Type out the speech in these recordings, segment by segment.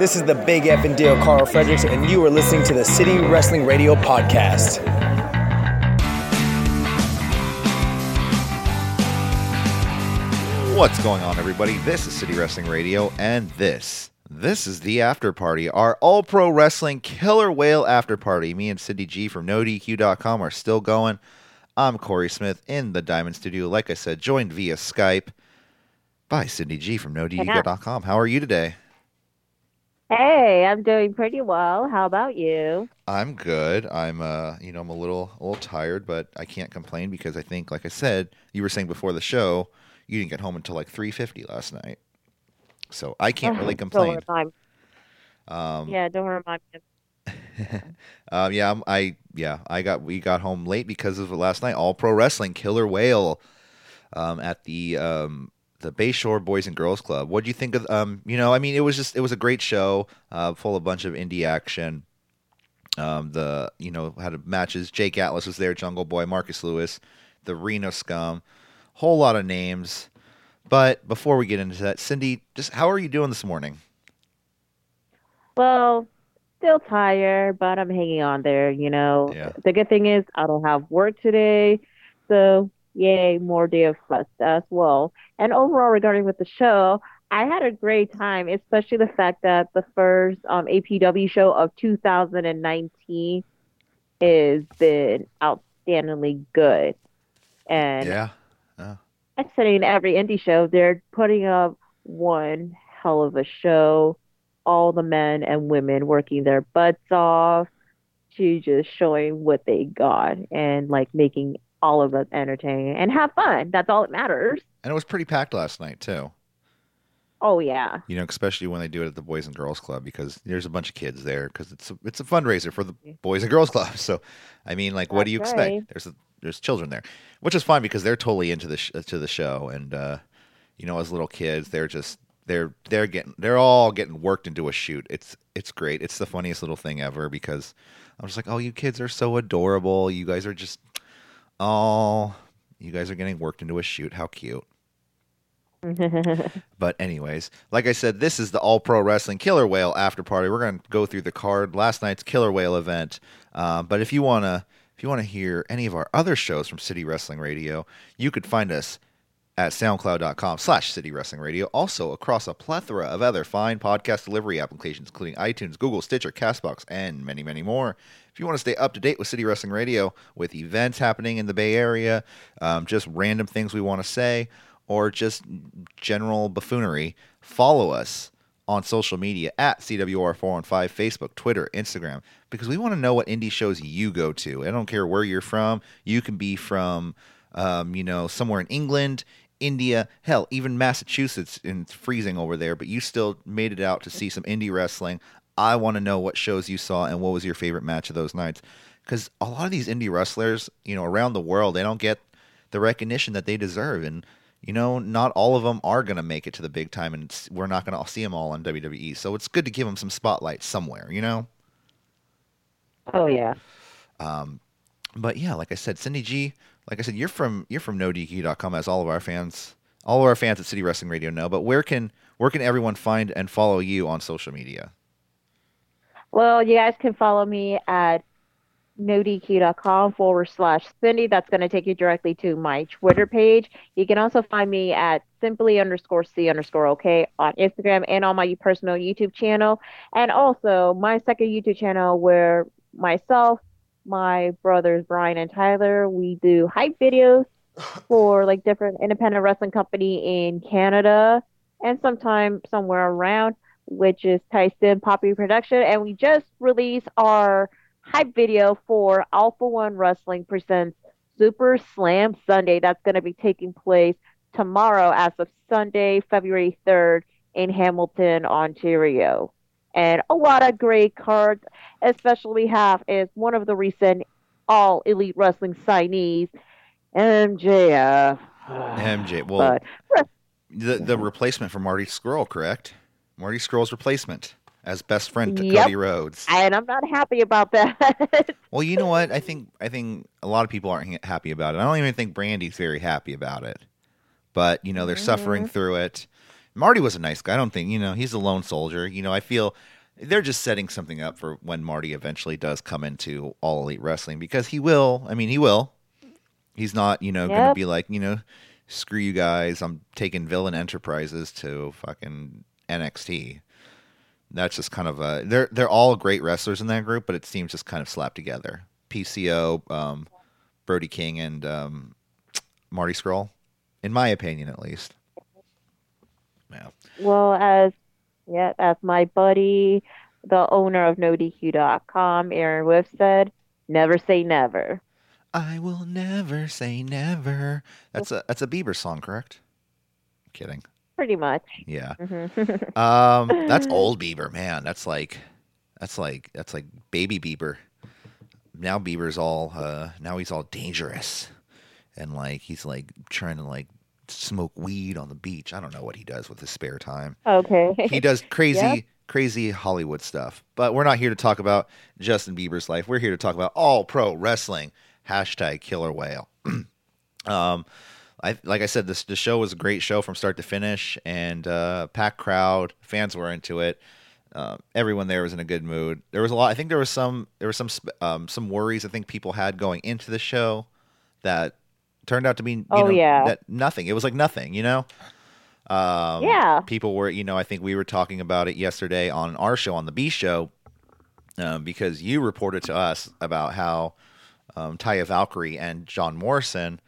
This is the Big F and Dale Carl Fredericks, and you are listening to the City Wrestling Radio Podcast. What's going on, everybody? This is City Wrestling Radio, and this, this is the after party, our All Pro Wrestling Killer Whale after party. Me and Cindy G from NoDQ.com are still going. I'm Corey Smith in the Diamond Studio, like I said, joined via Skype by Cindy G from NoDQ.com. How are you today? Hey, I'm doing pretty well. How about you? I'm good. I'm uh, you know, I'm a little a little tired, but I can't complain because I think like I said, you were saying before the show, you didn't get home until like 3:50 last night. So I can't really complain. Don't Um yeah, don't remind me. um, yeah, I'm- I yeah, I got we got home late because of last night All Pro Wrestling Killer Whale um, at the um, the Bayshore Boys and Girls Club. What do you think of um, you know, I mean it was just it was a great show, uh, full of a bunch of indie action. Um, the you know had matches. Jake Atlas was there, Jungle Boy, Marcus Lewis, the Reno Scum, whole lot of names. But before we get into that, Cindy, just how are you doing this morning? Well, still tired, but I'm hanging on there, you know. Yeah. The good thing is I don't have work today, so yay, more day of rest as well. And overall, regarding with the show, I had a great time, especially the fact that the first um, APW show of 2019 has been outstandingly good. And Yeah. I'm saying every indie show, they're putting up one hell of a show. All the men and women working their butts off to just showing what they got and like making all of us entertain and have fun. That's all that matters. And it was pretty packed last night too. Oh yeah. You know, especially when they do it at the Boys and Girls Club because there's a bunch of kids there because it's a, it's a fundraiser for the Boys and Girls Club. So, I mean, like, what do you That's expect? right. There's a, there's children there, which is fine because they're totally into the sh- to the show, and uh, you know, as little kids, they're just they're they're getting they're all getting worked into a shoot. It's it's great. It's the funniest little thing ever because I'm just like, oh, you kids are so adorable. You guys are just oh, you guys are getting worked into a shoot. How cute. But anyways, like I said, this is the All Pro Wrestling Killer Whale after party. We're going to go through the card last night's Killer Whale event. Uh, but if you wanna if you wanna hear any of our other shows from City Wrestling Radio, you could find us at soundcloud.com slash city wrestling radio also across a plethora of other fine podcast delivery applications including itunes google stitcher castbox and many many more if you want to stay up to date with city wrestling radio with events happening in the bay area um, just random things we want to say or just general buffoonery follow us on social media at CWR415, Facebook, Twitter, Instagram, because we want to know what indie shows you go to. I don't care where you're from. You can be from, um, you know, somewhere in England, India, hell, even Massachusetts, and it's freezing over there, but you still made it out to see some indie wrestling. I want to know what shows you saw and what was your favorite match of those nights. Because a lot of these indie wrestlers, you know, around the world, they don't get the recognition that they deserve. And you know, not all of them are going to make it to the big time, and we're not going to see them all on WWE. So it's good to give them some spotlight somewhere, you know. oh yeah. Um, But yeah, like I said, Cindy G, like I said, you're from you're from NoDQ.com, as all of our fans, all of our fans at City Wrestling Radio know. But where can where can everyone find and follow you on social media? Well, you guys can follow me at nodq.com forward slash Cindy. That's going to take you directly to my Twitter page. You can also find me at simply underscore C underscore OK on Instagram and on my personal YouTube channel. And also my second YouTube channel where myself, my brothers Brian and Tyler, we do hype videos for like different independent wrestling company in Canada and sometime somewhere around, which is Tyson Poppy Production. And we just released our hype video for Alpha One Wrestling presents Super Slam Sunday. That's going to be taking place tomorrow as of Sunday, February 3rd in Hamilton, Ontario. And a lot of great cards, especially we have is one of the recent All Elite Wrestling signees, MJF. MJ, well, But the the replacement for Marty Scurll, correct? Marty Scurll's replacement as best friend to Yep. Cody Rhodes. and I'm not happy about that. Well, you know what? I think I think a lot of people aren't happy about it. I don't even think Brandy's very happy about it. But you know, they're suffering mm-hmm. through it. Marty was a nice guy. I don't think you know he's a lone soldier. You know, I feel they're just setting something up for when Marty eventually does come into All Elite Wrestling because he will. I mean, he will. He's not, you know, going to be like, you know, screw you guys. I'm taking Villain Enterprises to fucking NXT. That's just kind of a. They're they're all great wrestlers in that group, but it seems just kind of slapped together. PCO, um, Brody King, and um, Marty Scurll, in my opinion, at least. Yeah. Well, as yeah, as my buddy, the owner of NoDQ.com, Aaron Whiff said, never say never. I will never say never. That's a that's a Bieber song, correct? Kidding. Pretty much. Yeah. Mhm. Um, that's old Bieber, man. That's like, that's like that's like baby Bieber. Now Bieber's all uh now he's all dangerous, and like he's like trying to like smoke weed on the beach. I don't know what he does with his spare time. okay. He does crazy crazy Hollywood stuff. But we're not here to talk about Justin Bieber's life. We're here to talk about all pro wrestling. Hashtag Killer Whale. um, I like I said, this the show was a great show from start to finish, and uh, packed crowd, fans were into it. Uh, everyone there was in a good mood. There was a lot. I think there was some there was some um, some worries I think people had going into the show that turned out to be you Oh, know, yeah. that nothing. It was like nothing, you know. Um, Yeah. people were you know I think we were talking about it yesterday on our show on the B show um, because you reported to us about how um, Taya Valkyrie and John Morrison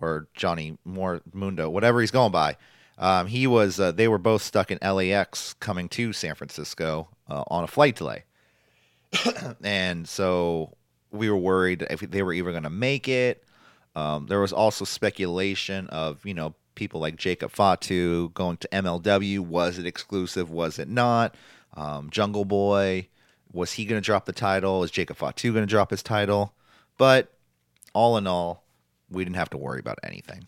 or Johnny Moore Mundo, whatever he's going by. Um, he was. Uh, they were both stuck in LAX coming to San Francisco uh, on a flight delay, and so we were worried if they were even going to make it. Um, there was also speculation of you know people like Jacob Fatu going to MLW. Was it exclusive? Was it not? Um, Jungle Boy was he going to drop the title? Is Jacob Fatu going to drop his title? But all in all, we didn't have to worry about anything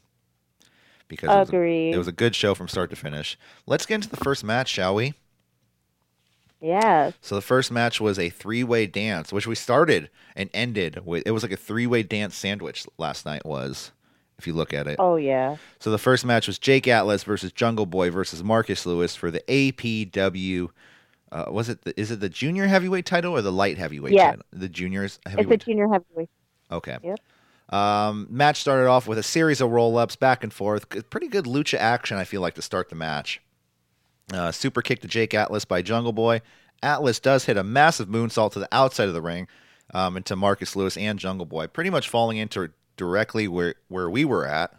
because it was, a, it was a good show from start to finish. Let's get into the first match, shall we? Yes. So the first match was a three-way dance, which we started and ended with. It was like a three-way dance sandwich. Last night was, if you look at it. Oh yeah. So the first match was Jake Atlas versus Jungle Boy versus Marcus Lewis for the APW. Uh, was it? The, is it the junior heavyweight title or the light heavyweight Yes. title? The juniors It's a junior heavyweight. okay. Yep. Um, match started off with a series of roll-ups back and forth. Pretty good lucha action, I feel like, to start the match. Uh, super kick to Jake Atlas by Jungle Boy. Atlas does hit a massive moonsault to the outside of the ring um, into Marcus Lewis and Jungle Boy, pretty much falling into directly where where we were at.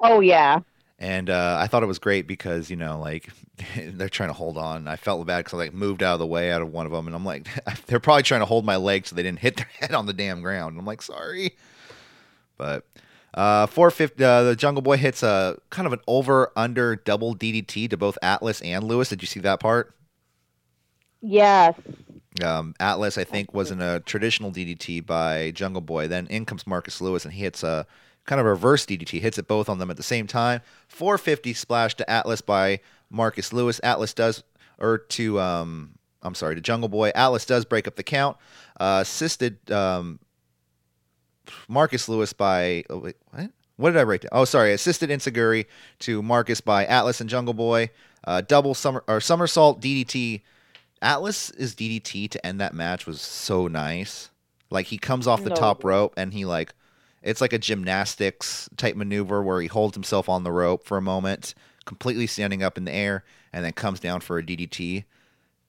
Oh yeah. And uh, I thought it was great because you know, like they're trying to hold on. I felt bad because I like moved out of the way out of one of them, and I'm like, they're probably trying to hold my leg so they didn't hit their head on the damn ground. And I'm like, sorry, but uh, 450. Uh, the Jungle Boy hits a kind of an over under double DDT to both Atlas and Lewis. Did you see that part? Yes. Um, Atlas, I think, was in a traditional DDT by Jungle Boy. Then in comes Marcus Lewis, and he hits a kind of a reverse DDT, hits it both on them at the same time. 450 splash to Atlas by Marcus Lewis. Atlas does, or to, um, I'm sorry, to Jungle Boy. Atlas does break up the count. Uh, assisted um, Marcus Lewis by, oh, wait, what? What did I write down? Oh, sorry. Assisted Enzuigiri to Marcus by Atlas and Jungle Boy. Uh, double summer or somersault DDT Atlas is DDT to end that match was so nice. Like he comes off the No. top rope and he like it's like a gymnastics type maneuver where he holds himself on the rope for a moment, completely standing up in the air, and then comes down for a DDT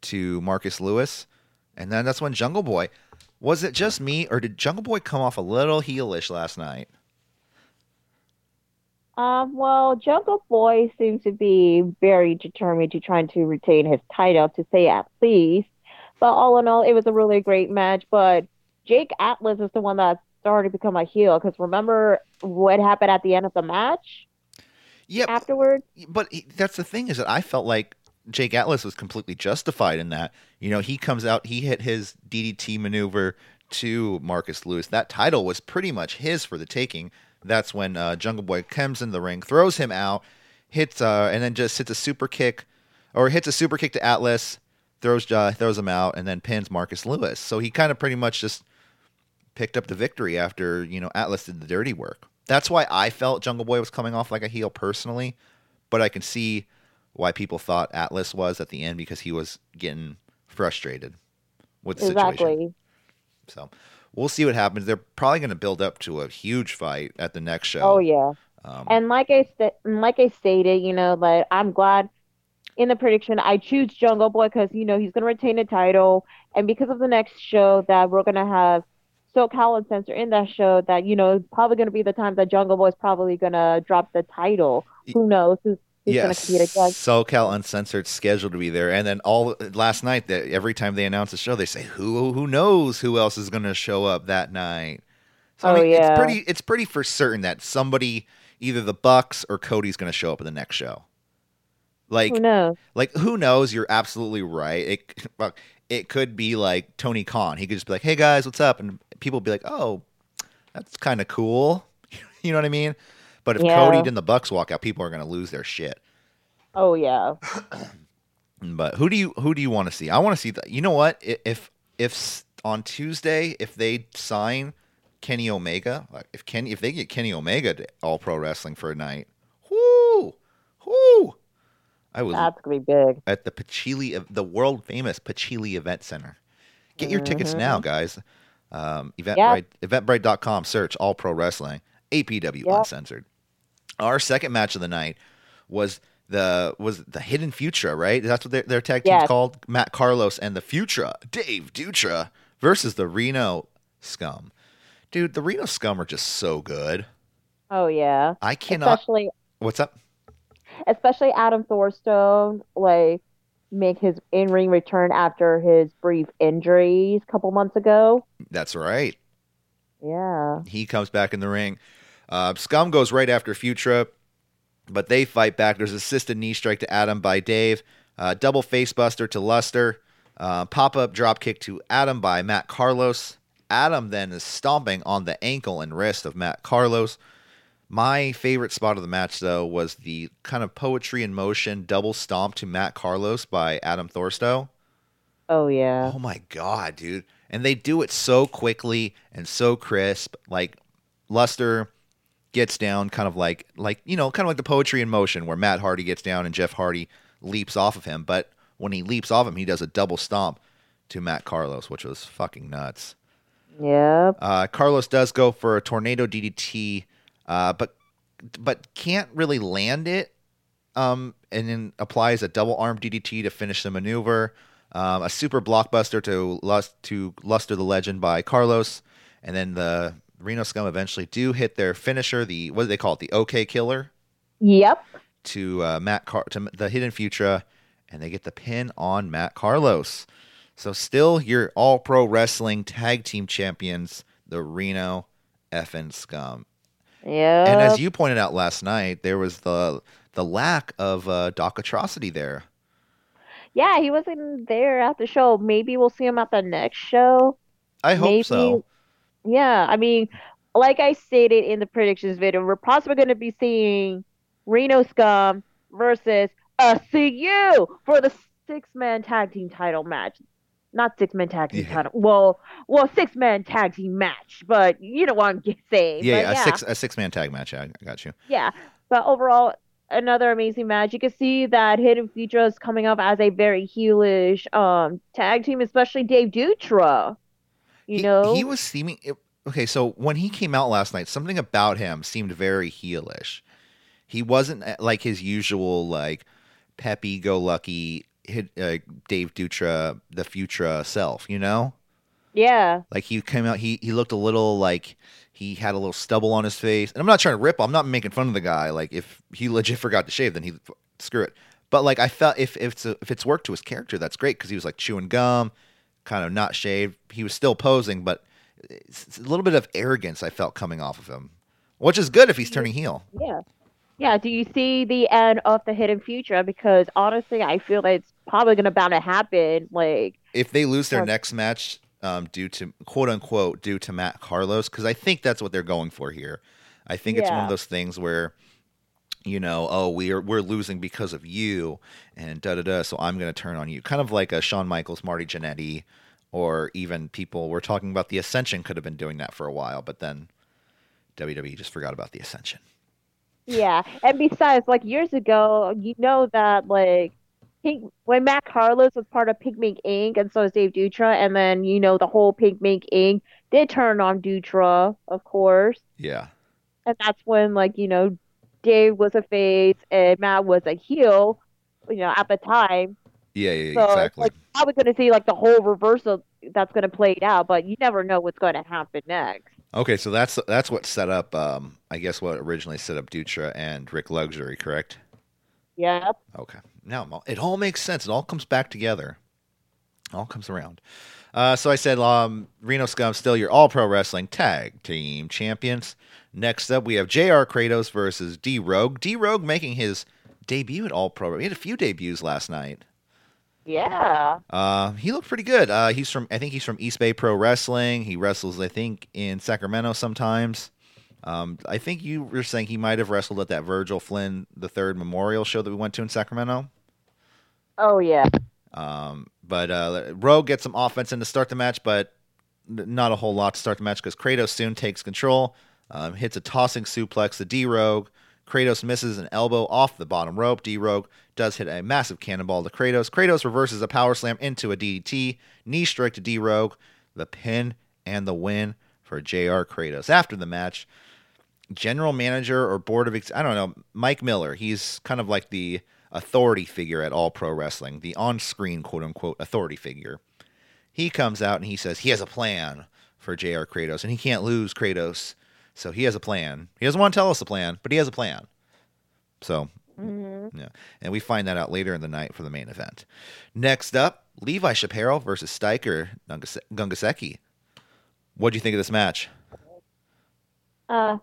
to Marcus Lewis. And then that's when Jungle Boy was it just me or did Jungle Boy come off a little heelish last night? Um, well, Jungle Boy seems to be very determined to trying to retain his title, to say at least. But all in all, it was a really great match. But Jake Atlas is the one that started to become a heel because remember what happened at the end of the match Yeah, afterwards? but that's the thing is that I felt like Jake Atlas was completely justified in that. You know, he comes out, he hit his DDT maneuver to Marcus Lewis. That title was pretty much his for the taking. That's when uh, Jungle Boy comes in the ring, throws him out, hits, uh, and then just hits a super kick, or hits a super kick to Atlas, throws uh, throws him out, and then pins Marcus Lewis. So he kind of pretty much just picked up the victory after you know Atlas did the dirty work. That's why I felt Jungle Boy was coming off like a heel personally, but I can see why people thought Atlas was at the end because he was getting frustrated with the exactly. situation. So we'll see what happens. They're probably going to build up to a huge fight at the next show. Oh yeah. Um, And like I sta- like I stated, you know, like I'm glad in the prediction I choose Jungle Boy because you know he's gonna retain the title, and because of the next show that we're gonna have SoCal Uncensored in that show, that you know probably gonna be the time that Jungle Boy is probably gonna drop the title. Who knows who's, gonna Yes, compete against? SoCal Uncensored scheduled to be there, and then all last night, that every time they announce a show, they say who who knows who else is going to show up that night. So I Oh, mean, yeah. it's pretty it's pretty for certain that somebody, either the Bucks or Cody's going to show up in the next show. Like Who knows? like who knows? You're absolutely right. It well, it could be like Tony Khan. He could just be like, "Hey guys, what's up?" and people would be like, "Oh, that's kind of cool." you know what I mean? But if Yeah. Cody and the Bucks walk out, people are going to lose their shit. Oh yeah. But who do you who do you want to see? I want to see the, You know what? If if on Tuesday if they sign Kenny Omega, like if Kenny if they get Kenny Omega to All Pro Wrestling for a night, whoo, whoo! I was That's gonna be big. at the Pacelli, the world famous Pacelli Event Center. Get your tickets now, guys. Um, Eventbrite, Eventbrite.com. Search All Pro Wrestling, APW Yep. Uncensored. Our second match of the night was the was the Hidden Future, right? That's what their, their tag team's Yes. called. Matt Carlos and the Futura, Dave Dutra versus the Reno Scum. Dude, the Reno Scum are just so good. Oh yeah. I cannot. Especially What's up? especially Adam Thornstowe, like make his in-ring return after his brief injuries a couple months ago. That's right. Yeah. He comes back in the ring. Uh, Scum goes right after Futura, but they fight back. There's assisted knee strike to Adam by Dave, uh, double facebuster to Luster, uh, pop up drop kick to Adam by Matt Carlos. Adam then is stomping on the ankle and wrist of Matt Carlos. My favorite spot of the match, though, was the kind of poetry in motion double stomp to Matt Carlos by Adam Thornstowe. Oh yeah. Oh my god, dude! And they do it so quickly and so crisp. Like Luster gets down, kind of like like you know, kind of like the poetry in motion, where Matt Hardy gets down and Jeff Hardy leaps off of him. But when he leaps off him, he does a double stomp to Matt Carlos, which was fucking nuts. Yep. Uh, Carlos does go for a tornado DDT, uh, but but can't really land it. Um, and then applies a double arm DDT to finish the maneuver. Um, a super blockbuster to lust to luster the legend by Carlos, and then the Reno Scum eventually do hit their finisher. The what do they call it? The OK Killer Yep. to uh, Matt Car- to the Hidden Futura, and they get the pin on Matt Carlos. So still your All Pro Wrestling Tag Team Champions, the Reno effing Scum. Yep. And as you pointed out last night, there was the the lack of uh, Doc Atrocity there. yeah, he wasn't there at the show. Maybe we'll see him at the next show. I hope Maybe- so. Yeah, I mean, like I stated in the predictions video, we're possibly going to be seeing Reno Scum versus a CU for the six-man tag team title match. Not six-man tag team Yeah. title. Well, well, six-man tag team match, but you know what I'm saying. Yeah, yeah, a six a six man tag match. I, I got you. yeah. But overall, another amazing match. You can see that Hidden Future is coming up as a very heelish um tag team, especially Dave Dutra. You he, know, he was seeming it, okay. So when he came out last night, something about him seemed very heelish. He wasn't uh, like his usual like peppy go lucky uh, Dave Dutra the Futura self. You know, yeah. like he came out. He he looked a little like he had a little stubble on his face. And I'm not trying to rip. I'm not making fun of the guy. Like if he legit forgot to shave, then he screw it. But like I felt if if it's a, if it's worked to his character, that's great because he was like chewing gum, kind of not shaved. He was still posing, but it's, a little bit of arrogance I felt coming off of him, which is good if he's turning heel. Yeah. Yeah. Do you see the end of the Hidden Future? Because honestly, I feel that it's probably going to bound to happen. Like, If they lose their Sure. next match um, due to quote unquote due to Matt Carlos, because I think that's what they're going for here. I think it's one of those things where you know, oh, we're we're losing because of you, and da da da. So I'm going to turn on you, kind of like a Shawn Michaels, Marty Jannetty, or even people we're talking about. The Ascension could have been doing that for a while, but then WWE just forgot about the Ascension. Yeah, and besides, like years ago, you know that like Pink when Matt Carlos was part of Pink Mink Inc. and so is Dave Dutra, and then you know the whole Pink Mink Inc. did turn on Dutra, of course, Yeah. and that's when like you know Dave was a face and Matt was a heel, you know at the time. Yeah, yeah, So it's exactly. like probably going to see like the whole reversal that's going to play it out, but you never know what's going to happen next. Okay, so that's that's what set up um I guess what originally set up Dutra and Rick Luxury, correct? Yep. Okay. Now it all makes sense. It all comes back together. It all comes around. Uh, so I said, um, Reno Scum still your All Pro Wrestling Tag Team Champions. Next up, we have Jr. Kratos versus D Rogue. D Rogue making his debut at All Pro. He had a few debuts last night. Yeah. Uh, he looked pretty good. Uh, he's from, I think he's from East Bay Pro Wrestling. He wrestles, I think, in Sacramento sometimes. Um, I think you were saying he might have wrestled at that Virgil Flynn the Third Memorial show that we went to in Sacramento. Oh yeah. Um, but uh, Rogue gets some offense in to start the match, but not a whole lot to start the match because Kratos soon takes control, um, hits a tossing suplex to D Rogue. Kratos misses an elbow off the bottom rope. D Rogue does hit a massive cannonball to Kratos. Kratos reverses a power slam into a DDT, knee strike to D Rogue, the pin and the win for JR Kratos. After the match, general manager or board of I don't know Mike Miller. He's kind of like the authority figure at All Pro Wrestling, the on-screen quote unquote authority figure. He comes out and he says he has a plan for JR Kratos and he can't lose Kratos. So he has a plan. He doesn't want to tell us the plan, but he has a plan. So hmm yeah, and we find that out later in the night for the main event. Next up, Levi Shapiro versus Steiker Gungase- Gungaseki. What do you think of this match? Uh,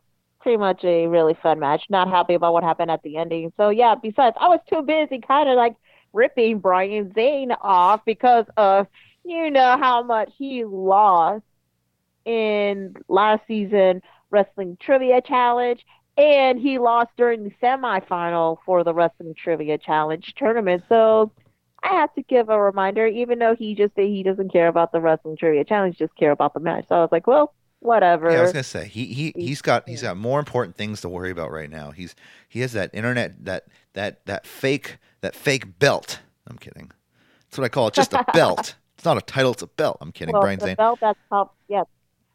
pretty much a really fun match. Not happy about what happened at the ending. So yeah, besides, I was too busy kind of like ripping Brian Zane off because of you know how much he lost in last season wrestling trivia challenge and he lost during the semifinal for the wrestling trivia challenge tournament. So I had to give a reminder, even though he just said he doesn't care about the wrestling trivia challenge, just care about the match. So I was like, well, whatever. Yeah, I was gonna say he he he's got he's got more important things to worry about right now. He's he has that internet that that that fake that fake belt. I'm kidding. That's what I call it. Just a belt. It's not a title. It's a belt. I'm kidding, well, Brian the Zane. belt that's top, yeah.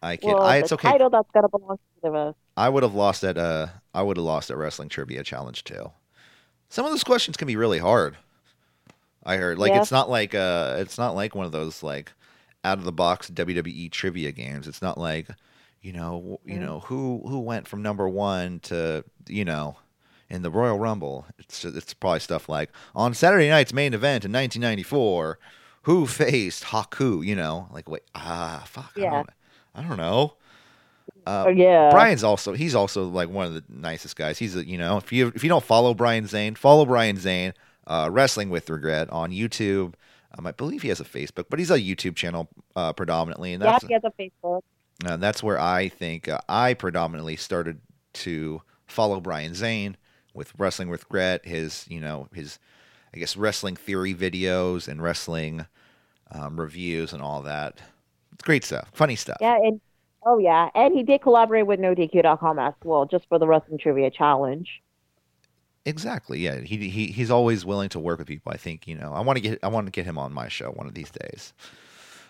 I kid. Well, I, the it's okay. title that's gonna belong to the rest. I would have lost at uh I would have lost at wrestling trivia challenge too. Some of those questions can be really hard. I heard like Yeah. it's not like uh it's not like one of those like out of the box WWE trivia games. It's not like you know you know who who went from number one to you know in the Royal Rumble. It's it's probably stuff like on Saturday night's main event in 1994. Who faced Haku? You know, like wait, ah, fuck, I Yeah. don't, I don't know. Uh, oh yeah. Brian's also he's also like one of the nicest guys. He's a, you know if you if you don't follow Brian Zane, follow Brian Zane, uh, Wrestling with Regret on YouTube. Um, I believe he has a Facebook, but he's a YouTube channel uh, predominantly, and that's yeah, he has a Facebook. uh, that's where I think uh, I predominantly started to follow Brian Zane with Wrestling with Regret, His you know his I guess wrestling theory videos and wrestling um, reviews and all that. It's great stuff, funny stuff. Yeah, and oh yeah, and he did collaborate with NoDQ.com as well, just for the wrestling trivia challenge. Exactly. Yeah. He, he he's always willing to work with people. I think you know. I want to get I want to get him on my show one of these days.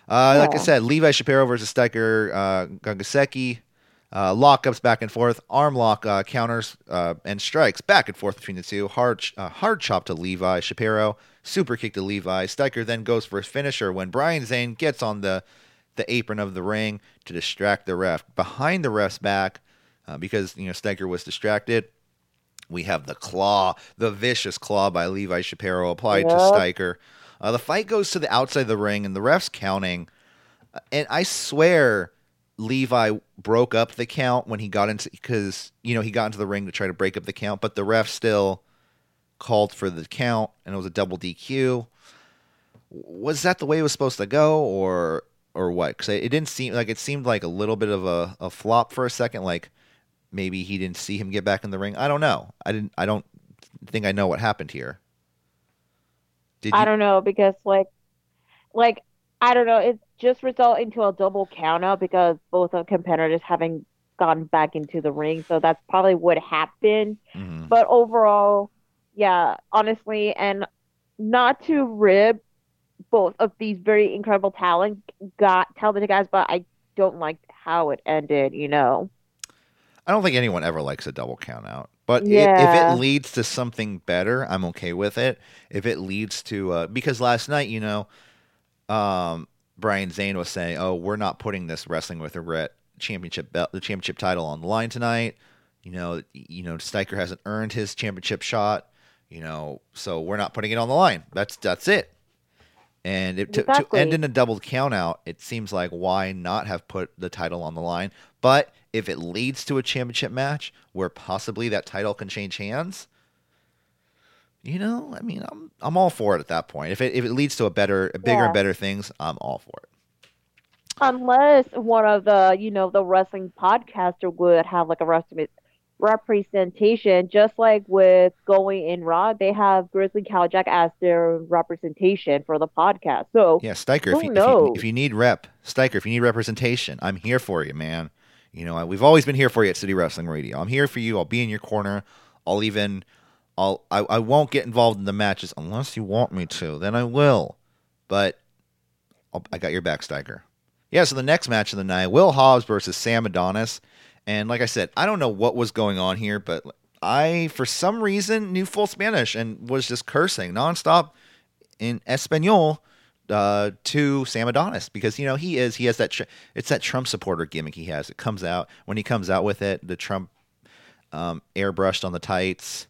Uh, Like I said, Levi Shapiro versus Steiker uh, Gungaseki. Uh, lockups back and forth, arm lock uh, counters uh, and strikes back and forth between the two. Hard uh, hard chop to Levi Shapiro, super kick to Levi. Steiker then goes for his finisher when Brian Zane gets on the the apron of the ring to distract the ref. Behind the ref's back, uh, because you know Steiker was distracted. We have the claw, the vicious claw by Levi Shapiro applied to Yep. Steiker. Uh, the fight goes to the outside of the ring, and the ref's counting. Uh, And I swear, Levi broke up the count when he got into because you know he got into the ring to try to break up the count, but the ref still called for the count, and it was a double DQ. Was that the way it was supposed to go, or or what? Because it didn't seem like it seemed like a little bit of a, a flop for a second, like maybe he didn't see him get back in the ring. I don't know. I didn't. I don't think I know what happened here. Did I you? don't know because like, like I don't know, it just resulted into a double count out because both of competitors having gone back into the ring. So that's probably what happened. Mhm. But overall, yeah, honestly, and not to rib both of these very incredible talent got talented guys, but I don't like how it ended. You know. I don't think anyone ever likes a double count out. But i- if it leads to something better, I'm okay with it. If it leads to uh, because last night, you know, um, Brian Zane was saying, "Oh, we're not putting this wrestling with a Ret championship belt, the championship title on the line tonight." You know, you know, Steiker hasn't earned his championship shot. You know, so we're not putting it on the line. That's that's it. And it, to, to end in a double count out, it seems like why not have put the title on the line? But if it leads to a championship match where possibly that title can change hands, you know, I mean, I'm I'm all for it at that point. If it if it leads to a better, bigger Yeah. and better things, I'm all for it. Unless one of the, you know, the wrestling podcaster would have like a wrestling representation, just like with Going in Raw, they have Grizzly Kal Jak as their representation for the podcast. So Yeah, Steiker, if you, if you if you need rep, Steiker, if you need representation, I'm here for you, man. You know, we've always been here for you at City Wrestling Radio. I'm here for you. I'll be in your corner. I'll even I'll I, I won't get involved in the matches unless you want me to. Then I will. But I'll, I got your back, Steiker. Yeah, so the next match of the night, Will Hobbs versus Sam Adonis. And like I said, I don't know what was going on here, but I, for some reason, knew full Spanish and was just cursing nonstop in Espanol uh, to Sam Adonis because you know he is he has that tr- it's that Trump supporter gimmick he has. It comes out when he comes out with it, the Trump um, airbrushed on the tights.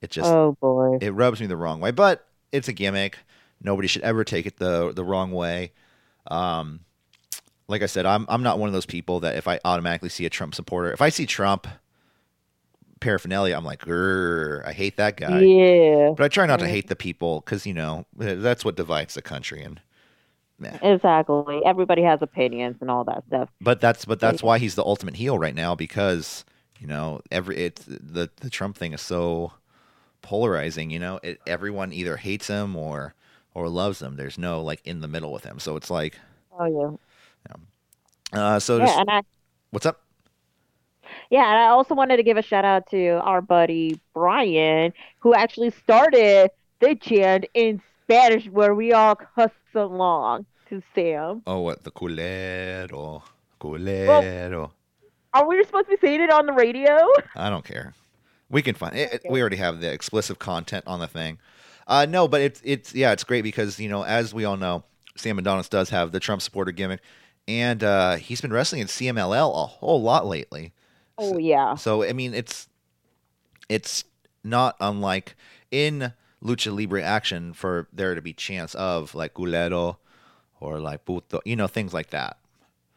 It just Oh boy. it rubs me the wrong way, but it's a gimmick. Nobody should ever take it the the wrong way. Um, like I said, I'm I'm not one of those people that if I automatically see a Trump supporter, if I see Trump paraphernalia, I'm like, I hate that guy. Yeah. But I try not to hate the people because you know that's what divides the country. And Exactly. Everybody has opinions and all that stuff. but that's but that's why he's the ultimate heel right now because you know every it's the the Trump thing is so polarizing. You know, it, everyone either hates him or or loves him. There's no like in the middle with him. So it's like, Oh yeah. uh, so just, Yeah, and I what's up? Yeah, and I also wanted to give a shout out to our buddy Brian, who actually started the chant in Spanish where we all cuss along to Sam. Oh, what the culero, culero. Are we supposed to be saying it on the radio? I don't care. We can find it. it- We already have the explicit content on the thing. Uh, no, but it's it's yeah, it's great because you know, as we all know, Sam Adonis does have the Trump supporter gimmick, and uh, he's been wrestling in CMLL a whole lot lately. Oh yeah. So I mean, it's it's not unlike in lucha libre action for there to be chants of like culero or like puto, you know, things like that.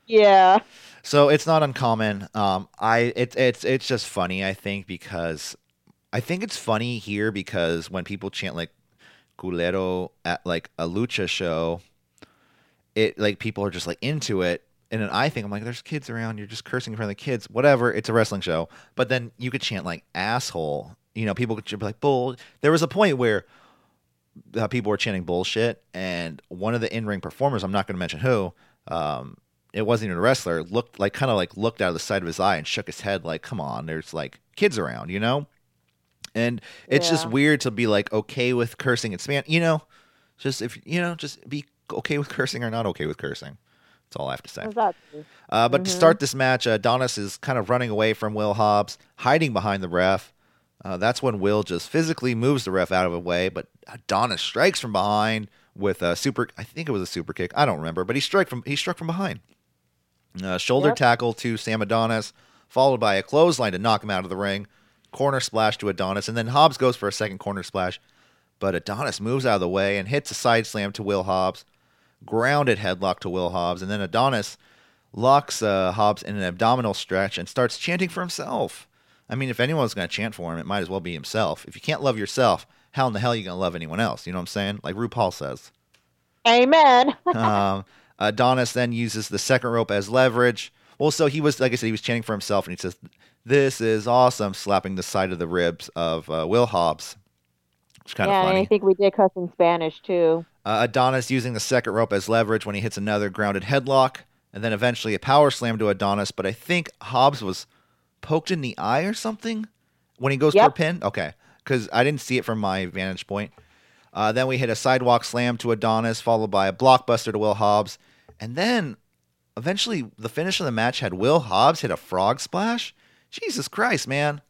Yeah. So it's not uncommon. Um, I it's it's it's just funny. I think because I think it's funny here because when people chant like culero at like a lucha show, it like people are just like into it. And then I think I'm like, there's kids around. You're just cursing in front of the kids. Whatever. It's a wrestling show. But then you could chant like asshole. You know, people could be like bull. There was a point where uh, people were chanting bullshit, and one of the in-ring performers, I'm not going to mention who, um, it wasn't even a wrestler, looked like kind of like looked out of the side of his eye and shook his head like, "Come on, there's like kids around," you know. And it's just weird to be like okay with cursing in Spanish, you know. Just if you know, just be okay with cursing or not okay with cursing. That's all I have to say. Exactly. Uh, but to Mhm. start this match, uh, Adonis is kind of running away from Will Hobbs, hiding behind the ref. Uh, that's when Will just physically moves the ref out of the way, but Adonis strikes from behind with a super. I think it was a super kick. I don't remember, but he struck from he struck from behind. Uh, shoulder Yep. tackle to Sam Adonis, followed by a clothesline to knock him out of the ring. Corner splash to Adonis, and then Hobbs goes for a second corner splash, but Adonis moves out of the way and hits a side slam to Will Hobbs. Grounded headlock to Will Hobbs, and then Adonis locks uh, Hobbs in an abdominal stretch and starts chanting for himself. I mean, if anyone's going to chant for him, it might as well be himself. If you can't love yourself, how in the hell are you going to love anyone else? You know what I'm saying? Like RuPaul says. Amen. um, Adonis then uses the second rope as leverage. Well, so he was, like I said, he was chanting for himself, and he says, "This is awesome," slapping the side of the ribs of uh, Will Hobbs. It's kind yeah, of funny. I think we did cuss in Spanish too. Uh, Adonis using the second rope as leverage when he hits another grounded headlock. and then eventually a power slam to Adonis. But I think Hobbs was poked in the eye or something when he goes for a pin. Okay, because I didn't see it from my vantage point. Uh, then we hit a sidewalk slam to Adonis, followed by a blockbuster to Will Hobbs, and then eventually the finish of the match had Will Hobbs hit a frog splash. Jesus Christ, man!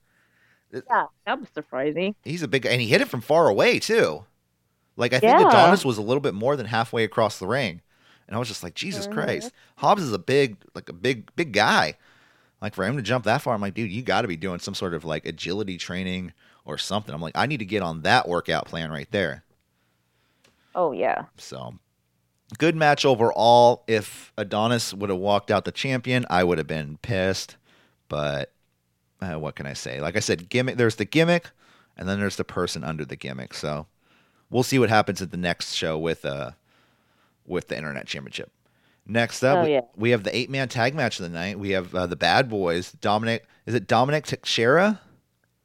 Yeah, that was surprising. He's a big, and he hit it from far away too. Like I think Yeah. Adonis was a little bit more than halfway across the ring, and I was just like, Jesus Mhm. Christ, Hobbs is a big, like a big, big guy. Like for him to jump that far, I'm like, dude, you got to be doing some sort of like agility training or something. I'm like, I need to get on that workout plan right there. Oh yeah. So, good match overall. If Adonis would have walked out the champion, I would have been pissed. But uh, what can I say? Like I said, gimmick. There's the gimmick, and then there's the person under the gimmick. So, we'll see what happens at the next show with uh with the Internet Championship. Next up, Oh, we, yeah. we have the eight man tag match of the night. We have uh, the Bad Boys. Dominic, is it Dominic Teixeira?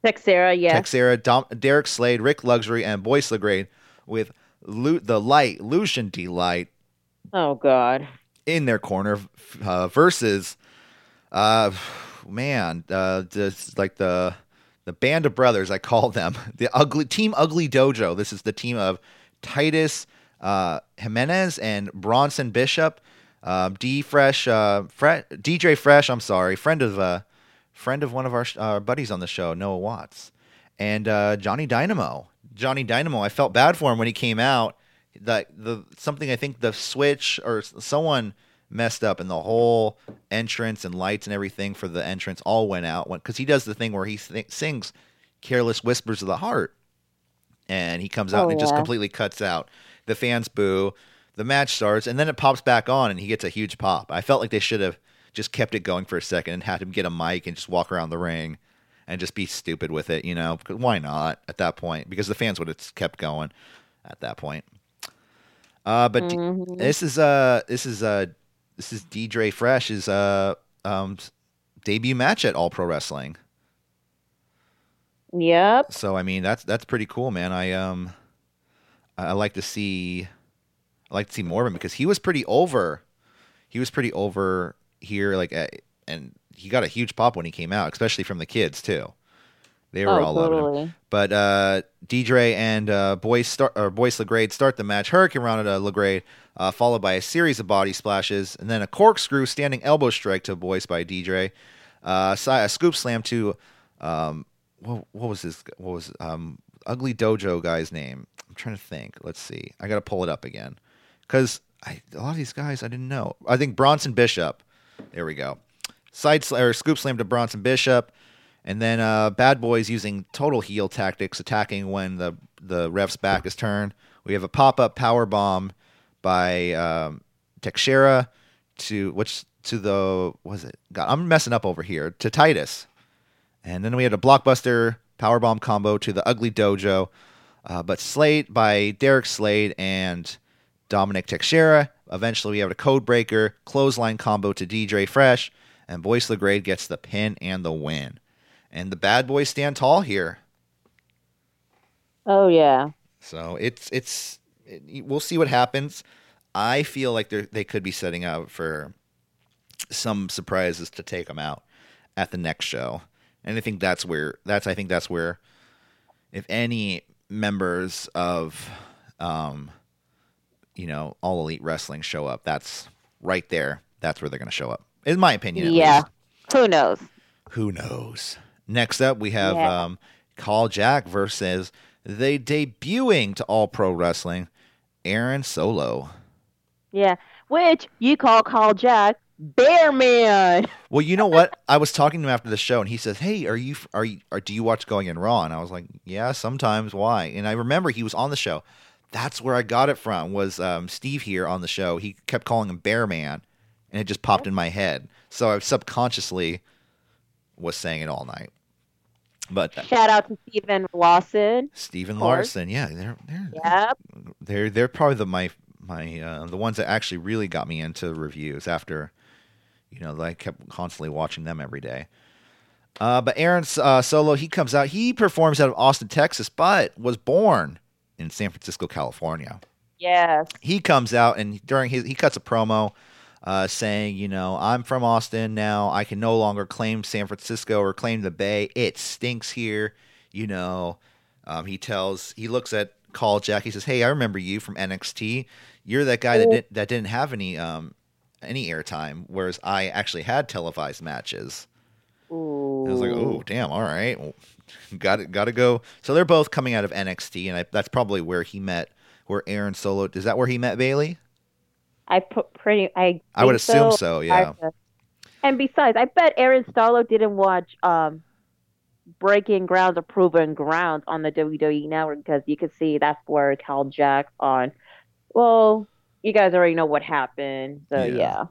Texera, yeah. Texera, Dom- Derek Slade, Rick Luxury, and Boyce Legrade with Lu- the Light, Lucian Delight oh God. in their corner uh, versus, uh, man, uh, just like the the band of brothers, I call them the ugly team, Ugly Dojo. This is the team of Titus uh, Jimenez and Bronson Bishop, um, D Fresh, uh, Fre- DJ Fresh. I'm sorry, friend of uh, friend of one of our uh, buddies on the show, Noah Watts, and uh, Johnny Dynamo. Johnny Dynamo. I felt bad for him when he came out. That the something I think the switch or someone messed up and the whole entrance and lights and everything for the entrance all went out because he does the thing where he th- sings "Careless Whispers of the Heart," and he comes out Oh, and it just completely cuts out. The fans boo. The match starts and then it pops back on and he gets a huge pop. I felt like they should have just kept it going for a second and had him get a mic and just walk around the ring and just be stupid with it, you know? Why not at that point? Because the fans would have kept going at that point. Uh, but Mhm. this is uh this is uh this is D. Dre Fresh's uh um debut match at All Pro Wrestling. Yep. So I mean that's that's pretty cool, man. I um I like to see I like to see more of him because he was pretty over. He was pretty over here, like uh, and he got a huge pop when he came out, especially from the kids too. They were oh, all loving him. totally. But uh, Dre and uh, Boyce start or Boyce Legrade start the match. Hurricane to Legrade, uh, followed by a series of body splashes, and then a corkscrew standing elbow strike to Boyce by Dre. Uh, a scoop slam to um, what, what was this? What was um, Ugly Dojo guy's name? I'm trying to think. Let's see. I got to pull it up again because a lot of these guys I didn't know. I think Bronson Bishop. There we go. Side sl- or scoop slam to Bronson Bishop. And then uh, Bad Boys using total heel tactics, attacking when the the ref's back is turned. We have a pop up power bomb by um, to which to the was it? God, I'm messing up over here to Titus, and then we had a blockbuster power bomb combo to the Ugly Dojo, uh, but Slade by Derek Slade and Dominic Teixeira. Eventually, we have a code breaker clothesline combo to DJ Fresh, and Boyce Legrade gets the pin and the win. And the bad boys stand tall here. Oh yeah. So it's it's it, we'll see what happens. I feel like they they could be setting up for some surprises to take them out at the next show, and I think that's where that's I think that's where if any members of um you know all elite wrestling show up, that's right there. That's where they're going to show up. In my opinion, at Yeah. least. Who knows? Who knows? Next up, we have Yeah. um, Kal Jak versus the debuting to All Pro Wrestling, Aaron Solo. Yeah. Which you call Kal Jak Bear Man. Well, you know what? I was talking to him after the show, and he says, "Hey, are you are you or do you watch Going in Raw?" And I was like, "Yeah, sometimes. Why?" And I remember he was on the show. That's where I got it from. Was um, Steve here on the show? He kept calling him Bear Man, and it just popped in my head. So I subconsciously was saying it all night. But uh, Shout out to Stephen Lawson. Stephen. Larson, yeah, they're they're Yep. they're they're probably the my my uh, the ones that actually really got me into reviews after you know I kept constantly watching them every day. Uh, but Aaron uh, Solo, he comes out. He performs out of Austin, Texas, but was born in San Francisco, California. Yes. He comes out and during his he cuts a promo uh, saying, you know, I'm from Austin now. I can no longer claim San Francisco or claim the Bay. It stinks here. You know, um, he tells, he looks at Kal Jak. He says, "Hey, I remember you from NXT. You're that guy that didn't, that didn't have any um, any airtime, whereas I actually had televised matches." Ooh. I was like, "Oh, damn! All right, well, got it, got to go." So they're both coming out of NXT, and I, that's probably where he met, where Aaron Solo. Is that where he met Bailey? I put pretty. I. I would assume so. Yeah. And besides, I bet Aaron Starlo didn't watch um, Breaking Grounds or Proven Grounds on the WWE Network because you could see that's where Kal Jak on. Well, you guys already know what happened, so Yeah.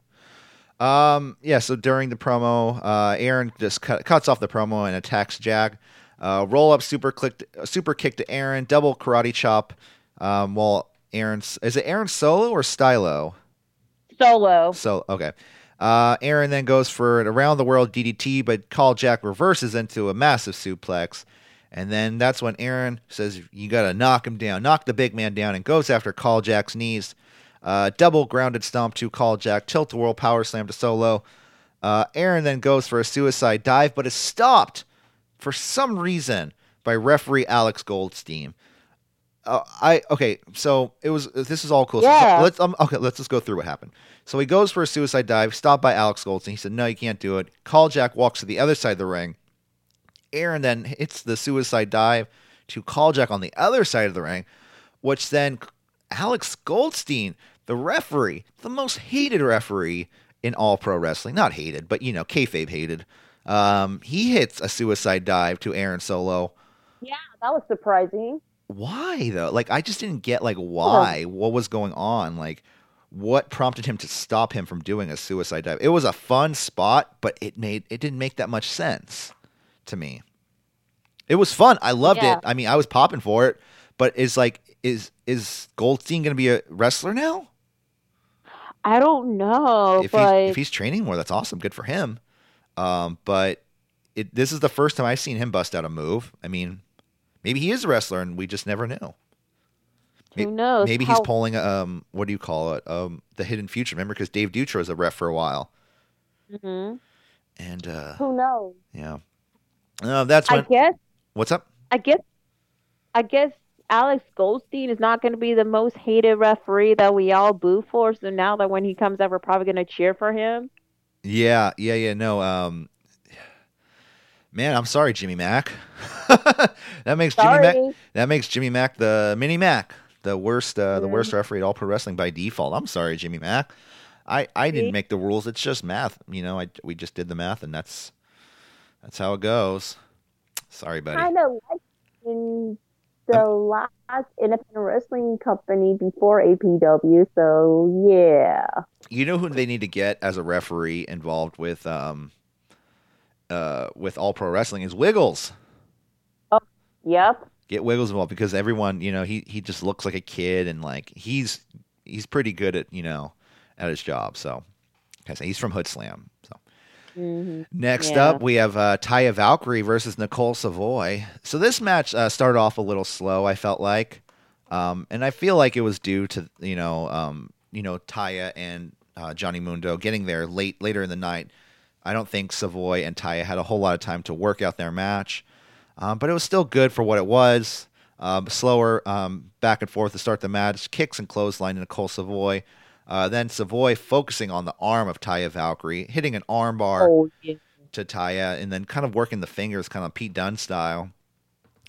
yeah. Um, yeah, so during the promo, uh, Aaron just cut, cuts off the promo and attacks Jack. Uh, roll up super click, super kick to Aaron, double karate chop. Um, while Aaron's is it Aaron Solo or Stylo? Solo. So okay. Uh, Aaron then goes for an around the world DDT, but Kal Jak reverses into a massive suplex. And then that's when Aaron says, You got to knock him down, knock the big man down, and goes after Kal Jak's knees. Uh, double grounded stomp to Kal Jak, tilt the world power slam to Solo. Uh, Aaron then goes for a suicide dive, but is stopped for some reason by referee Alex Goldstein. Uh, I okay, so it was this is all cool. So- Yeah. So let's um, okay, let's just go through what happened. So he goes for a suicide dive, stopped by Alex Goldstein. He said, "No, you can't do it." Kal Jak walks to the other side of the ring. Aaron then hits the suicide dive to Kal Jak on the other side of the ring, which then Alex Goldstein, the referee, the most hated referee in all pro wrestling, not hated, but you know, kayfabe hated. Um, he hits a suicide dive to Aaron Solo. Yeah, that was surprising. Why though? Like, I just didn't get like why. What was going on? Like, what prompted him to stop him from doing a suicide dive? It was a fun spot, but it made it didn't make that much sense to me. It was fun. I loved Yeah. it. I mean, I was popping for it, but it's like is is Goldstein going to be a wrestler now? I don't know, if but he's if he's training more, that's awesome. Good for him. Um, but it this is the first time I've seen him bust out a move. I mean, maybe he is a wrestler and we just never knew. who knows? Maybe he's pulling um what do you call it? Um the hidden future. Remember because Dave Dutra was a ref for a while. Mhm. And uh Who knows? yeah. Uh, that's I guess. what's up? I guess. I guess Alex Goldstein is not going to be the most hated referee that we all boo for. So now that when he comes up, we're probably going to cheer for him. Yeah, yeah, yeah. No, um Man, I'm sorry, Jimmy Mack. that makes Jimmy Mack Sorry. that makes Jimmy Mack the mini Mac, the worst uh, the worst referee at all pro wrestling by default. I'm sorry, Jimmy Mack. I, I didn't make the rules. It's just math. You know, I we just did the math and that's that's how it goes. Sorry, buddy. Kind of like in the last independent wrestling company before APW. So yeah. You know who they need to get as a referee involved with um uh with all pro wrestling is Wiggles. Oh, Yep. Get Wiggles involved because everyone, you know, he he just looks like a kid and like he's he's pretty good at, you know, at his job. So like I he's from Hood Slam. So hmm Next Yeah. up, we have uh, Taya Valkyrie versus Nicole Savoy. So this match uh, started off a little slow. I felt like, um, and I feel like it was due to you know, um, you know, Taya and uh, Johnny Mundo getting there late later in the night. I don't think Savoy and Taya had a whole lot of time to work out their match, um, but it was still good for what it was. Um, slower um, back and forth to start the match, kicks and clothesline to Nicole Savoy. Uh, then Savoy focusing on the arm of Taya Valkyrie, hitting an armbar Oh yeah. to Taya and then kind of working the fingers, kind of Pete Dunne style.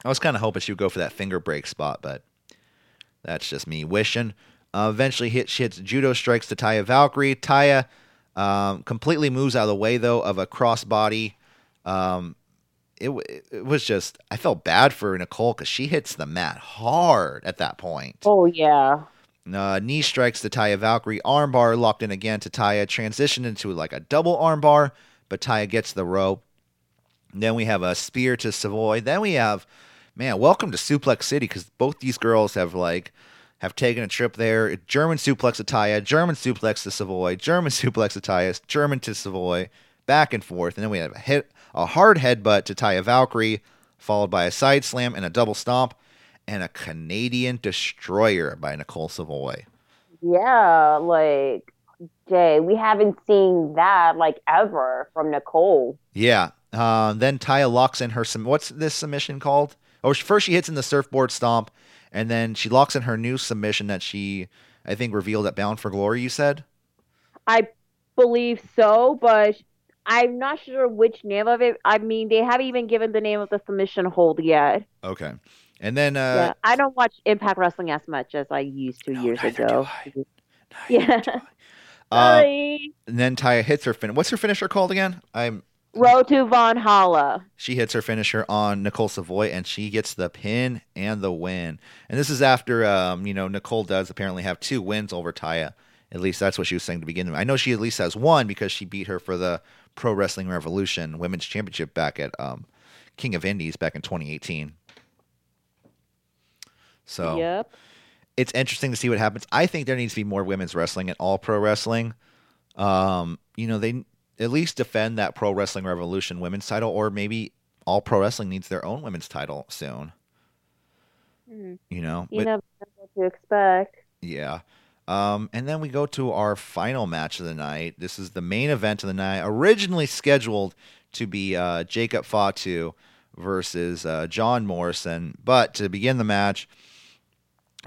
I was kind of hoping she would go for that finger break spot, but that's just me wishing. Uh, eventually, hit, she hits judo strikes to Taya Valkyrie. Taya um, completely moves out of the way, though, of a crossbody. Um, it, it was just, I felt bad for Nicole because she hits the mat hard at that point. Oh yeah. Uh, knee strikes to Taya Valkyrie. Armbar locked in again to Taya. Transitioned into like a double armbar, but Taya gets the rope. then we have a spear to Savoy. Then we have, man, welcome to Suplex City because both these girls have like have taken a trip there. German suplex to Taya, German suplex to Savoy, German suplex to Taya, German to Savoy, back and forth. And then we have a hit, a hard headbutt to Taya Valkyrie, followed by a side slam and a double stomp, and a Canadian destroyer by Nicole Savoy. Yeah, like Jay. We haven't seen that like ever from Nicole. Yeah. Uh, then Taya locks in her. Sum- What's this submission called? Oh, first she hits in the surfboard stomp, and then she locks in her new submission that she, I think, revealed at Bound for Glory. You said. I believe so, but I'm not sure which name of it. I mean, they haven't even given the name of the submission hold yet. Okay. And then uh, yeah, I don't watch Impact Wrestling as much as I used to No, years ago. Yeah. uh, and then Taya hits her fin. What's her finisher called again? I'm. Road to Valhalla. She hits her finisher on Nicole Savoy, and she gets the pin and the win. And this is after, um, you know, Nicole does apparently have two wins over Taya. At least that's what she was saying to begin with. I know she at least has one because she beat her for the Pro Wrestling Revolution Women's Championship back at um, King of Indies back in 2018. So Yep. it's interesting to see what happens. I think there needs to be more women's wrestling in all pro wrestling. Um, you know, they at least defend that Pro Wrestling Revolution women's title, or maybe all pro wrestling needs their own women's title soon. Mhm. You know, You but never know what to expect. yeah. Um, and then we go to our final match of the night. This is the main event of the night, originally scheduled to be uh, Jacob Fatu versus uh, John Morrison. But to begin the match,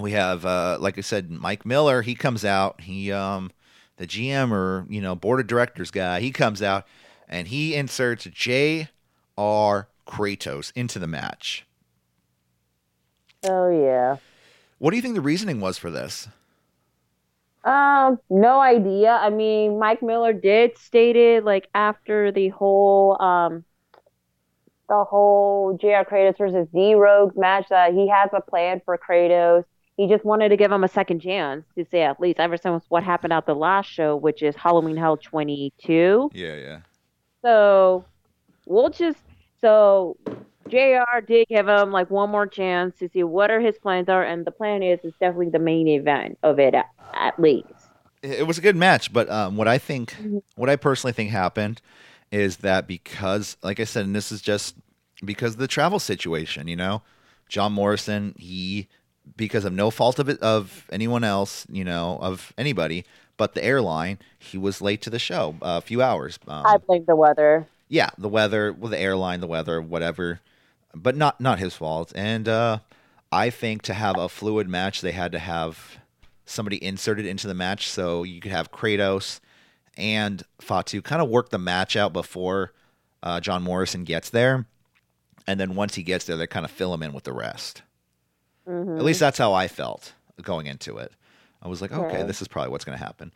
we have, uh, like I said, Mike Miller. He comes out. He, um, the GM or you know board of directors guy. He comes out and he inserts J.R. Kratos into the match. Oh yeah. What do you think the reasoning was for this? Um, no idea. I mean, Mike Miller did stated like after the whole um the whole JR Kratos versus Z Rogues match that he has a plan for Kratos. He just wanted to give him a second chance to say at least ever since what happened at the last show, which is Halloween Hell 22. Yeah, yeah. So we'll just so JR did give him like one more chance to see what are his plans are, and the plan is is definitely the main event of it at, at least. it was a good match, but um, what I think, Mhm. what I personally think happened, is that because, like I said, and this is just because of the travel situation. You know, John Morrison, he because of no fault of it of anyone else, you know, of anybody, but the airline, he was late to the show a few hours. Um, I blame the weather. yeah, the weather, well, the airline, the weather, whatever, but not not his fault. And uh, I think to have a fluid match, they had to have somebody inserted into the match so you could have Kratos and Fatu kind of work the match out before uh, John Morrison gets there, and then once he gets there, they kind of fill him in with the rest. Mhm. At least that's how I felt going into it. I was like, okay, Okay. this is probably what's going to happen.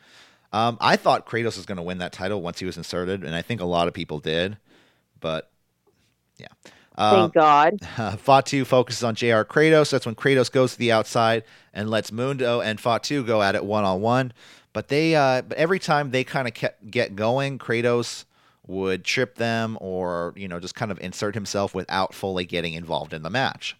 Um, I thought Kratos was going to win that title once he was inserted, and I think a lot of people did. But yeah, um, Thank God. Fatu focuses on Jr. Kratos. That's when Kratos goes to the outside and lets Mundo and Fatu go at it one on one. But they, uh, but every time they kind of kept get going, Kratos would trip them or you know just kind of insert himself without fully getting involved in the match.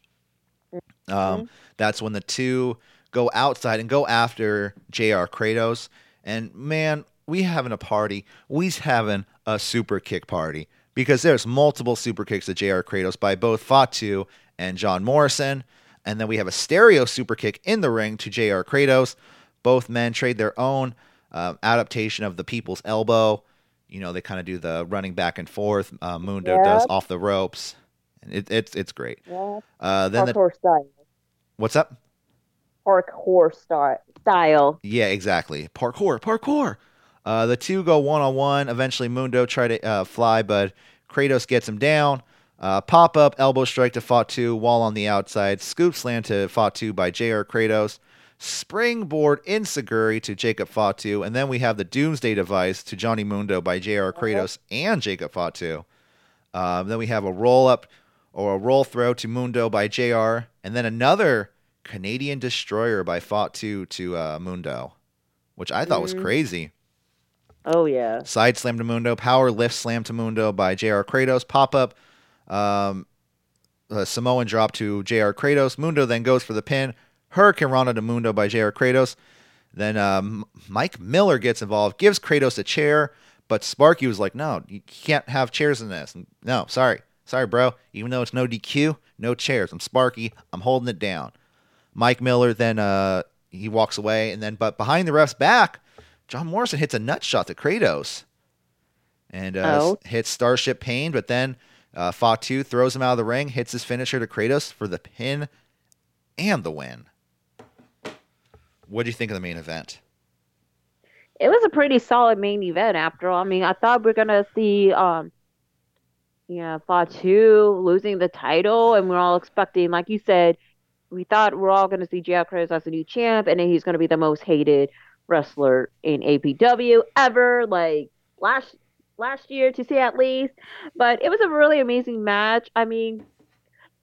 Um, that's when the two go outside and go after Jr. Kratos. And man, we having a party. We's having a super kick party because there's multiple super kicks at Jr. Kratos by both Fatu and John Morrison. And then we have a stereo super kick in the ring to Jr. Kratos. Both men trade their own uh, adaptation of the people's elbow. You know, they kind of do the running back and forth. Uh, Mundo does off the ropes. It, it's it's great. Yeah. Uh, then the, Parkour style. What's up? Parkour style. Style. Yeah, exactly. Parkour, parkour. Uh, the two go one on one. Eventually, Mundo try to uh, fly, but Kratos gets him down. Uh, pop up, elbow strike to Fatu, wall on the outside. Scoop slam to Fatu by JR Kratos. Springboard Enzuigiri to Jacob Fatu. And then we have the Doomsday device to Johnny Mundo by JR Kratos and Jacob Fatu. Um, then we have a roll up or a roll throw to Mundo by JR. And then another Canadian Destroyer by Fatu to uh, Mundo, which I thought was Mhm. crazy. Oh yeah. Side slam to Mundo, power lift slam to Mundo by JR Kratos, pop up, um, a Samoan drop to JR Kratos. Mundo then goes for the pin. Hurricane Rana to Mundo by JR Kratos. Then um, Mike Miller gets involved, gives Kratos a chair, but Sparky was like, "No, you can't have chairs in this." No, sorry, sorry, bro. Even though it's no DQ, no chairs. I'm Sparky. I'm holding it down. Mike Miller then uh, he walks away, and then but behind the ref's back, John Morrison hits a nut shot to Kratos and uh, Oh. hits Starship Pain, but then uh, Fatu throws him out of the ring, hits his finisher to Kratos for the pin and the win. What do you think of the main event? it was a pretty solid main event after all. I mean, I thought we are gonna see um yeah, Fatu losing the title and we're all expecting, like you said, we thought we're all gonna see JR Kratos as a new champ and then he's gonna be the most hated wrestler in APW ever, like last last year to say at least. But it was a really amazing match. I mean,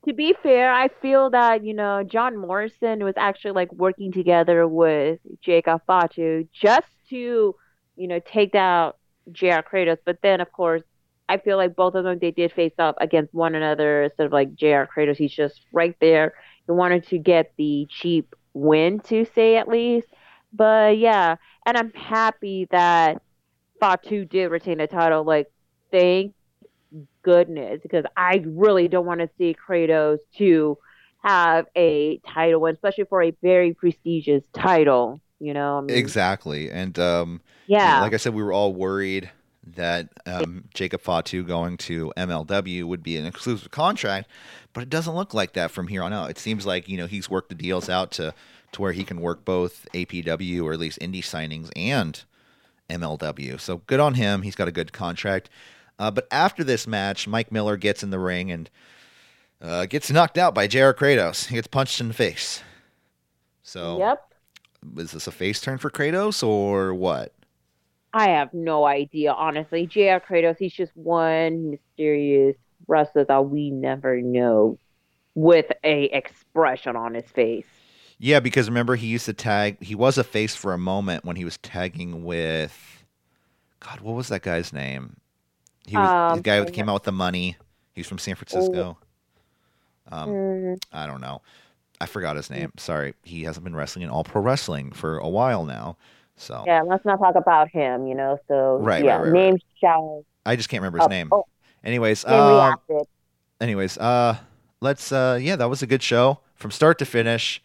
to be fair, I feel that, you know, John Morrison was actually like working together with Jacob Fatu just to, you know, take down JR Kratos. But then, of course, I feel like both of them, they did face off against one another instead of like JR Kratos. He's just right there. He wanted to get the cheap win, to say at least. But yeah, and I'm happy that Fatu did retain the title. Like, thank goodness because I really don't want to see Kratos to have a title, win, especially for a very prestigious title. You know, I mean, Exactly. And um, Yeah, like I said, we were all worried that um, Jacob Fatu going to MLW would be an exclusive contract, but it doesn't look like that from here on out. It seems like you know he's worked the deals out to to where he can work both APW or at least indie signings and MLW. So good on him. He's got a good contract. Uh, but after this match, Mike Miller gets in the ring and uh, gets knocked out by JR Kratos. He gets punched in the face. So yep. is this a face turn for Kratos or what? I have no idea, honestly. JR Kratos, he's just one mysterious wrestler that we never know with a expression on his face. Yeah, because remember he used to tag. He was a face for a moment when he was tagging with. God, what was that guy's name? He was Um, the guy who came out with the money. He's from San Francisco. Um, Mm, I don't know. I forgot his name. Sorry, he hasn't been wrestling in All Pro Wrestling for a while now. So Yeah, let's not talk about him, you know. So Right, yeah, right, right, name shall I just can't remember his oh, name. Oh, Anyways, um, anyways, uh, let's. Uh, yeah, that was a good show from start to finish.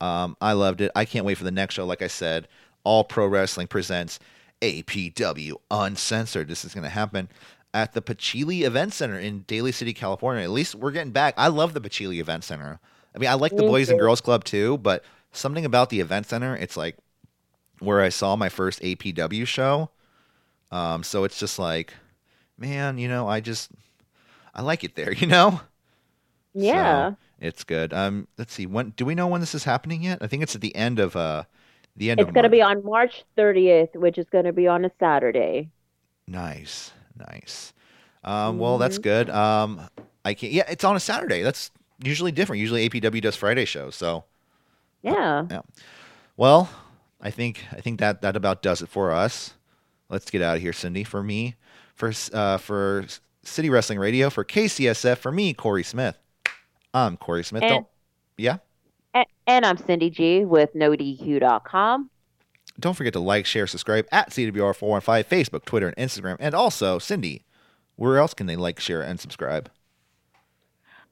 Um, I loved it. I can't wait for the next show. Like I said, All Pro Wrestling presents APW Uncensored. This is going to happen at the Pacelli Event Center in Daly City, California. At least we're getting back. I love the Pacelli Event Center. I mean, I like the Me Boys and. Girls Club too, but something about the Event Center, it's like where I saw my first APW show. Um, so it's just like, man, you know, I just I like it there, you know. yeah. So, it's good. Um, let's see. When do we know when this is happening yet? I think it's at the end of uh, the end It's of going to March. be on March 30th, which is going to be on a Saturday. Nice, nice. Um, well, that's Mhm. good. Um, I can't. Yeah, it's on a Saturday. That's usually different. Usually APW does Friday shows. So, Yeah. Yeah. well, I think I think that that about does it for us. Let's get out of here, Cindy. For me, for uh, for City Wrestling Radio, for KCSF, for me, Corey Smith. I'm Corey Smith. And- Don't yeah. A- And I'm Cindy G with NoDQ.com. Don't forget to like, share, subscribe at CWR415, Facebook, Twitter, and Instagram. And also, Cindy, where else can they like, share, and subscribe?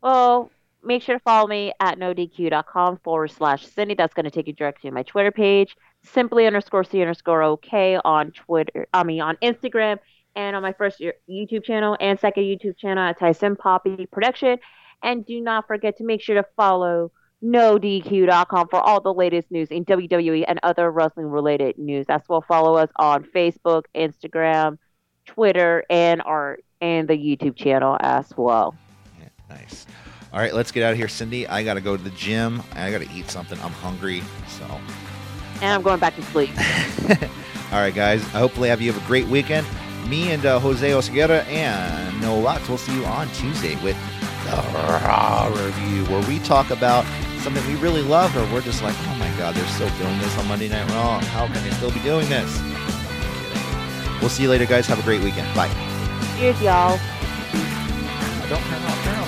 Well, make sure to follow me at NoDQ.com forward slash Cindy. That's going to take you directly to my Twitter page. Simply underscore C underscore OK on Twitter. I mean, on Instagram and on my first YouTube channel and second YouTube channel at Tyson Poppy Production. And do not forget to make sure to follow NoDQ.com for all the latest news in WWE and other wrestling related news. As well, follow us on Facebook, Instagram, Twitter, and our and the YouTube channel as well. Yeah, nice. All right, let's get out of here, Cindy. I got to go to the gym. I got to eat something. I'm hungry. So, And I'm going back to sleep. all right, guys. I hopefully have you have a great weekend. Me and uh, Jose Oseguera and Noah Rocks will see you on Tuesday with the Raw Review, where we talk about something we really love, or we're just like, oh my God, they're still doing this on Monday Night Raw. How can they still be doing this? We'll see you later, guys. Have a great weekend. Bye. Cheers, y'all. Don't turn off. Turn off.